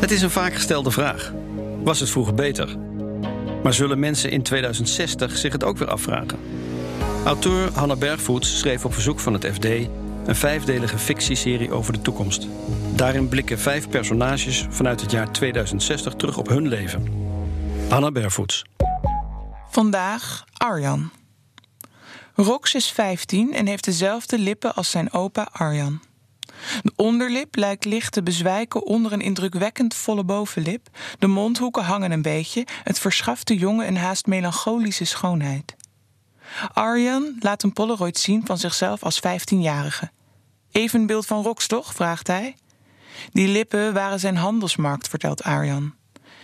Het is een vaak gestelde vraag. Was het vroeger beter? Maar zullen mensen in 2060 zich het ook weer afvragen? Auteur Hanna Bergvoets schreef op verzoek van het FD een vijfdelige fictieserie over de toekomst. Daarin blikken vijf personages vanuit het jaar 2060 terug op hun leven. Hanna Bergvoets. Vandaag Arjan. Rox is 15 en heeft dezelfde lippen als zijn opa Arjan. De onderlip lijkt licht te bezwijken onder een indrukwekkend volle bovenlip. De mondhoeken hangen een beetje. Het verschaft de jongen een haast melancholische schoonheid. Arjan laat een Polaroid zien van zichzelf als 15-jarige. Evenbeeld van Rox, toch? vraagt hij. Die lippen waren zijn handelsmarkt, vertelt Arjan.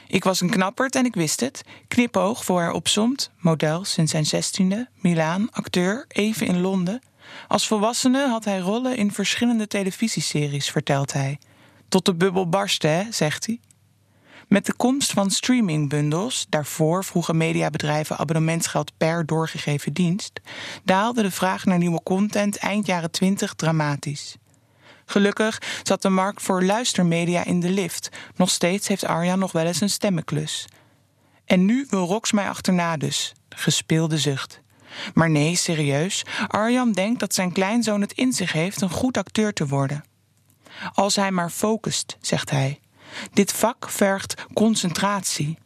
Ik was een knapperd en ik wist het. Knipoog voor haar opzomt, model sinds zijn zestiende, Milaan, acteur, even in Londen. Als volwassene had hij rollen in verschillende televisieseries, vertelt hij. Tot de bubbel barstte, hè, zegt hij. Met de komst van streamingbundels, daarvoor vroegen mediabedrijven abonnementsgeld per doorgegeven dienst, daalde de vraag naar nieuwe content eind jaren 20 dramatisch. Gelukkig zat de markt voor luistermedia in de lift. Nog steeds heeft Arjan nog wel eens een stemmenklus. En nu wil Rox mij achterna dus. Gespeelde zucht. Maar nee, serieus. Arjan denkt dat zijn kleinzoon het in zich heeft een goed acteur te worden. Als hij maar focust, zegt hij. Dit vak vergt concentratie.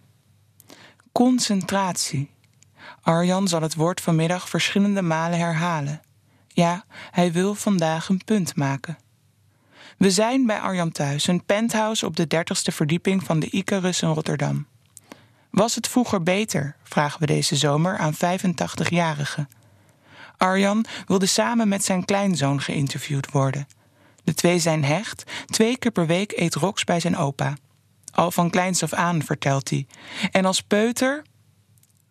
Concentratie. Arjan zal het woord vanmiddag verschillende malen herhalen. Ja, hij wil vandaag een punt maken. We zijn bij Arjan thuis, een penthouse op de dertigste verdieping van de Icarus in Rotterdam. Was het vroeger beter? vragen we deze zomer aan 85-jarigen. Arjan wilde samen met zijn kleinzoon geïnterviewd worden. De twee zijn hecht. Twee keer per week eet Rox bij zijn opa. Al van kleins af aan, vertelt hij. En als peuter.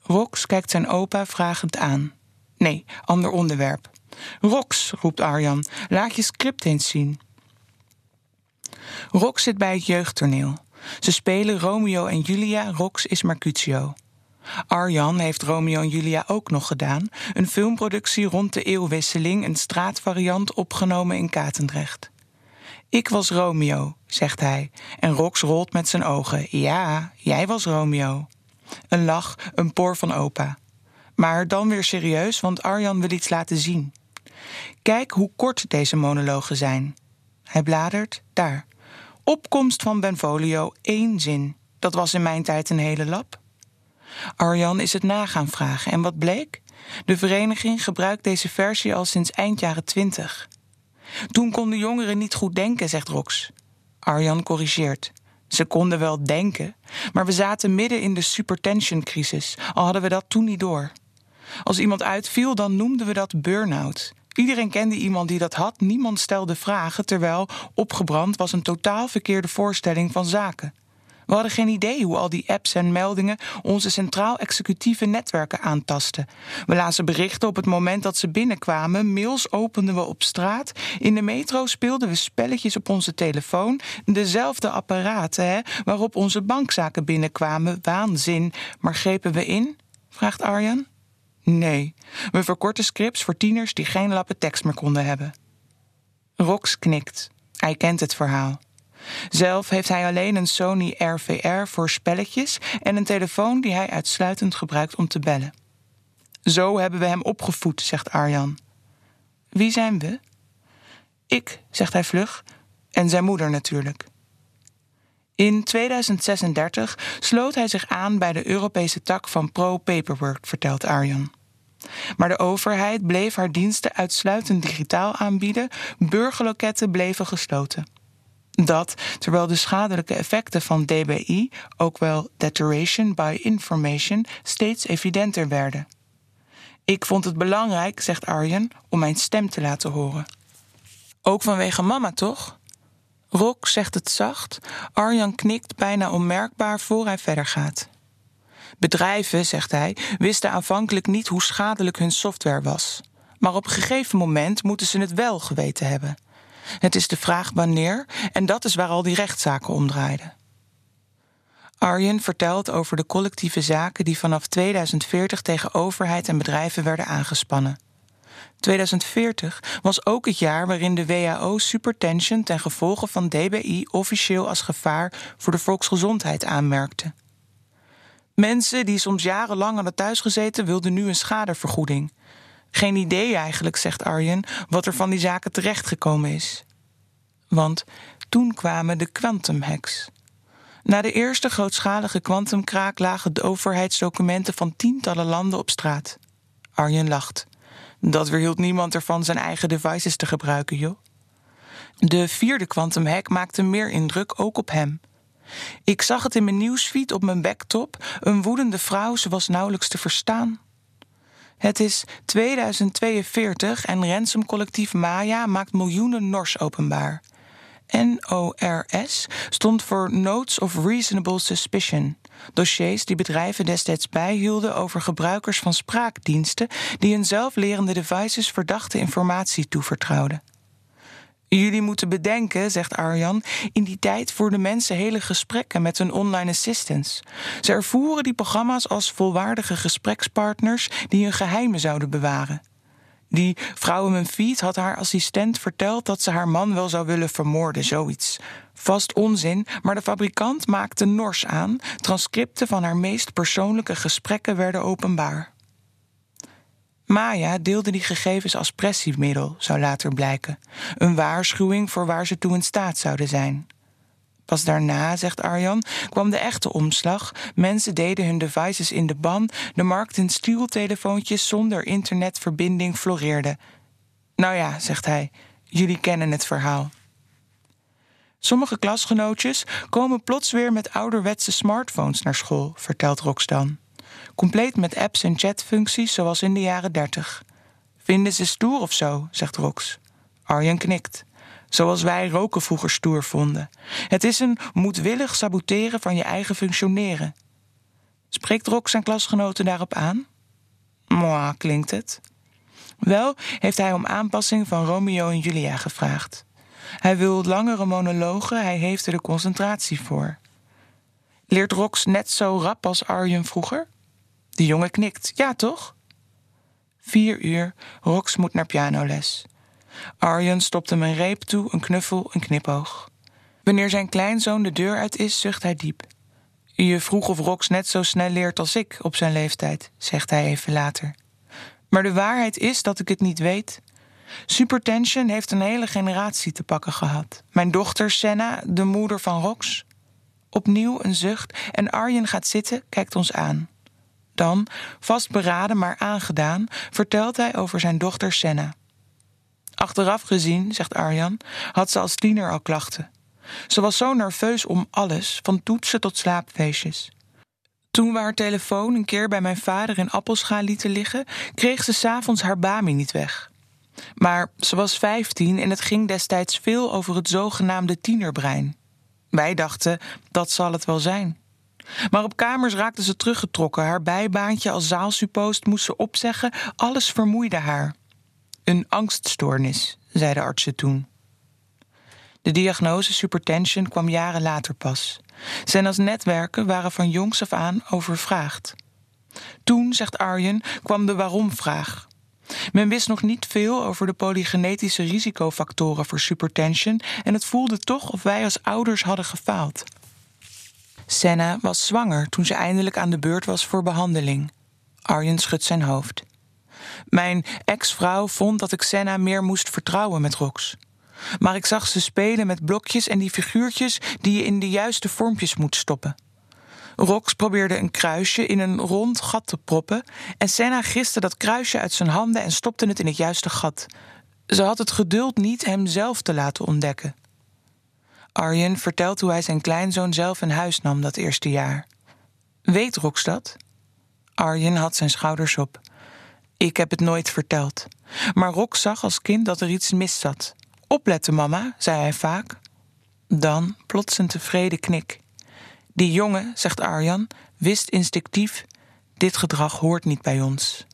Rox kijkt zijn opa vragend aan. Nee, ander onderwerp. Rox, roept Arjan, laat je script eens zien. Rox zit bij het jeugdtoneel. Ze spelen Romeo en Julia, Rox is Mercutio. Arjan heeft Romeo en Julia ook nog gedaan. Een filmproductie rond de eeuwwisseling, een straatvariant opgenomen in Katendrecht. Ik was Romeo, zegt hij, en Rox rolt met zijn ogen. Ja, jij was Romeo. Een lach, een poor van opa. Maar dan weer serieus, want Arjan wil iets laten zien. Kijk hoe kort deze monologen zijn. Hij bladert, daar. Opkomst van Benvolio, één zin. Dat was in mijn tijd een hele lap. Arjan is het nagaan vragen en wat bleek? De vereniging gebruikt deze versie al sinds eind jaren twintig. Toen konden jongeren niet goed denken, zegt Rox. Arjan corrigeert. Ze konden wel denken, maar we zaten midden in de supertension-crisis, al hadden we dat toen niet door. Als iemand uitviel, dan noemden we dat burn-out. Iedereen kende iemand die dat had, niemand stelde vragen, terwijl opgebrand was een totaal verkeerde voorstelling van zaken. We hadden geen idee hoe al die apps en meldingen onze centraal-executieve netwerken aantasten. We lazen berichten op het moment dat ze binnenkwamen, mails openden we op straat, in de metro speelden we spelletjes op onze telefoon, dezelfde apparaten hè, waarop onze bankzaken binnenkwamen, waanzin. Maar grepen we in? vraagt Arjan. Nee, we verkorten scripts voor tieners die geen lappen tekst meer konden hebben. Rox knikt. Hij kent het verhaal. Zelf heeft hij alleen een Sony RVR voor spelletjes en een telefoon die hij uitsluitend gebruikt om te bellen. Zo hebben we hem opgevoed, zegt Arjan. Wie zijn we? Ik, zegt hij vlug, en zijn moeder natuurlijk. In 2036 sloot hij zich aan bij de Europese tak van Pro Paperwork, vertelt Arjan. Maar de overheid bleef haar diensten uitsluitend digitaal aanbieden, burgerloketten bleven gesloten. Dat terwijl de schadelijke effecten van DBI, ook wel Deterioration by Information, steeds evidenter werden. Ik vond het belangrijk, zegt Arjen, om mijn stem te laten horen. Ook vanwege mama, toch? Rock zegt het zacht. Arjan knikt bijna onmerkbaar voor hij verder gaat. Bedrijven, zegt hij, wisten aanvankelijk niet hoe schadelijk hun software was. Maar op een gegeven moment moeten ze het wel geweten hebben. Het is de vraag wanneer, en dat is waar al die rechtszaken om draaiden. Arjen vertelt over de collectieve zaken die vanaf 2040 tegen overheid en bedrijven werden aangespannen. 2040 was ook het jaar waarin de WHO supertension ten gevolge van DBI officieel als gevaar voor de volksgezondheid aanmerkte. Mensen die soms jarenlang aan het thuis gezeten wilden nu een schadevergoeding. Geen idee eigenlijk, zegt Arjen, wat er van die zaken terechtgekomen is. Want toen kwamen de quantum hacks. Na de eerste grootschalige kwantumkraak lagen de overheidsdocumenten van tientallen landen op straat. Arjen lacht. Dat weerhield niemand ervan zijn eigen devices te gebruiken, joh. De vierde quantumhack maakte meer indruk, ook op hem. Ik zag het in mijn nieuwsfeed op mijn backtop. Een woedende vrouw, ze was nauwelijks te verstaan. Het is 2042 en ransomcollectief Maya maakt miljoenen nors openbaar. NORS stond voor Notes of Reasonable Suspicion. Dossiers die bedrijven destijds bijhielden over gebruikers van spraakdiensten die hun zelflerende devices verdachte informatie toevertrouwden. Jullie moeten bedenken, zegt Arjan, in die tijd voerden mensen hele gesprekken met hun online assistants. Ze ervoeren die programma's als volwaardige gesprekspartners die hun geheimen zouden bewaren. Die vrouw in mijn feed had haar assistent verteld dat ze haar man wel zou willen vermoorden, zoiets. Vast onzin, maar de fabrikant maakte nors aan. Transcripten van haar meest persoonlijke gesprekken werden openbaar. Maya deelde die gegevens als pressiemiddel, zou later blijken. Een waarschuwing voor waar ze toe in staat zouden zijn. Pas daarna, zegt Arjan, kwam de echte omslag. Mensen deden hun devices in de ban. De markt in stieltelefoontjes zonder internetverbinding floreerde. Nou ja, zegt hij, jullie kennen het verhaal. Sommige klasgenootjes komen plots weer met ouderwetse smartphones naar school, vertelt Roxdan. Compleet met apps en chatfuncties zoals in de jaren dertig. Vinden ze stoer of zo, zegt Rox. Arjan knikt. Zoals wij roken vroeger stoer vonden. Het is een moedwillig saboteren van je eigen functioneren. Spreekt Rox zijn klasgenoten daarop aan? Moi, klinkt het. Wel heeft hij om aanpassing van Romeo en Julia gevraagd. Hij wil langere monologen, hij heeft er de concentratie voor. Leert Rox net zo rap als Arjen vroeger? De jongen knikt. Ja, toch? Vier uur. Rox moet naar pianoles. Arjen stopt hem een reep toe, een knuffel, een knipoog. Wanneer zijn kleinzoon de deur uit is, zucht hij diep. Je vroeg of Rox net zo snel leert als ik op zijn leeftijd, zegt hij even later. Maar de waarheid is dat ik het niet weet. Supertension heeft een hele generatie te pakken gehad. Mijn dochter Senna, de moeder van Rox. Opnieuw een zucht en Arjen gaat zitten, kijkt ons aan. Dan, vastberaden maar aangedaan, vertelt hij over zijn dochter Senna. Achteraf gezien, zegt Arjan, had ze als tiener al klachten. Ze was zo nerveus om alles, van toetsen tot slaapfeestjes. Toen we haar telefoon een keer bij mijn vader in appelschaal lieten liggen, kreeg ze s'avonds haar bami niet weg. Maar ze was vijftien en het ging destijds veel over het zogenaamde tienerbrein. Wij dachten, dat zal het wel zijn. Maar op kamers raakte ze teruggetrokken. Haar bijbaantje als zaalsuppost moest ze opzeggen. Alles vermoeide haar. Een angststoornis, zeiden artsen toen. De diagnose supertension kwam jaren later pas. Senna's netwerken waren van jongs af aan overvraagd. Toen, zegt Arjen, kwam de waarom-vraag. Men wist nog niet veel over de polygenetische risicofactoren voor supertension en het voelde toch of wij als ouders hadden gefaald. Senna was zwanger toen ze eindelijk aan de beurt was voor behandeling. Arjen schudt zijn hoofd. Mijn ex-vrouw vond dat ik Senna meer moest vertrouwen met Rox. Maar ik zag ze spelen met blokjes en die figuurtjes die je in de juiste vormpjes moet stoppen. Rox probeerde een kruisje in een rond gat te proppen en Senna griste dat kruisje uit zijn handen en stopte het in het juiste gat. Ze had het geduld niet hem zelf te laten ontdekken. Arjen vertelt hoe hij zijn kleinzoon zelf in huis nam dat eerste jaar. Weet Rox dat? Arjen had zijn schouders op. Ik heb het nooit verteld. Maar Rox zag als kind dat er iets mis zat. Opletten, mama, zei hij vaak. Dan plots een tevreden knik. Die jongen, zegt Arjan, wist instinctief: dit gedrag hoort niet bij ons.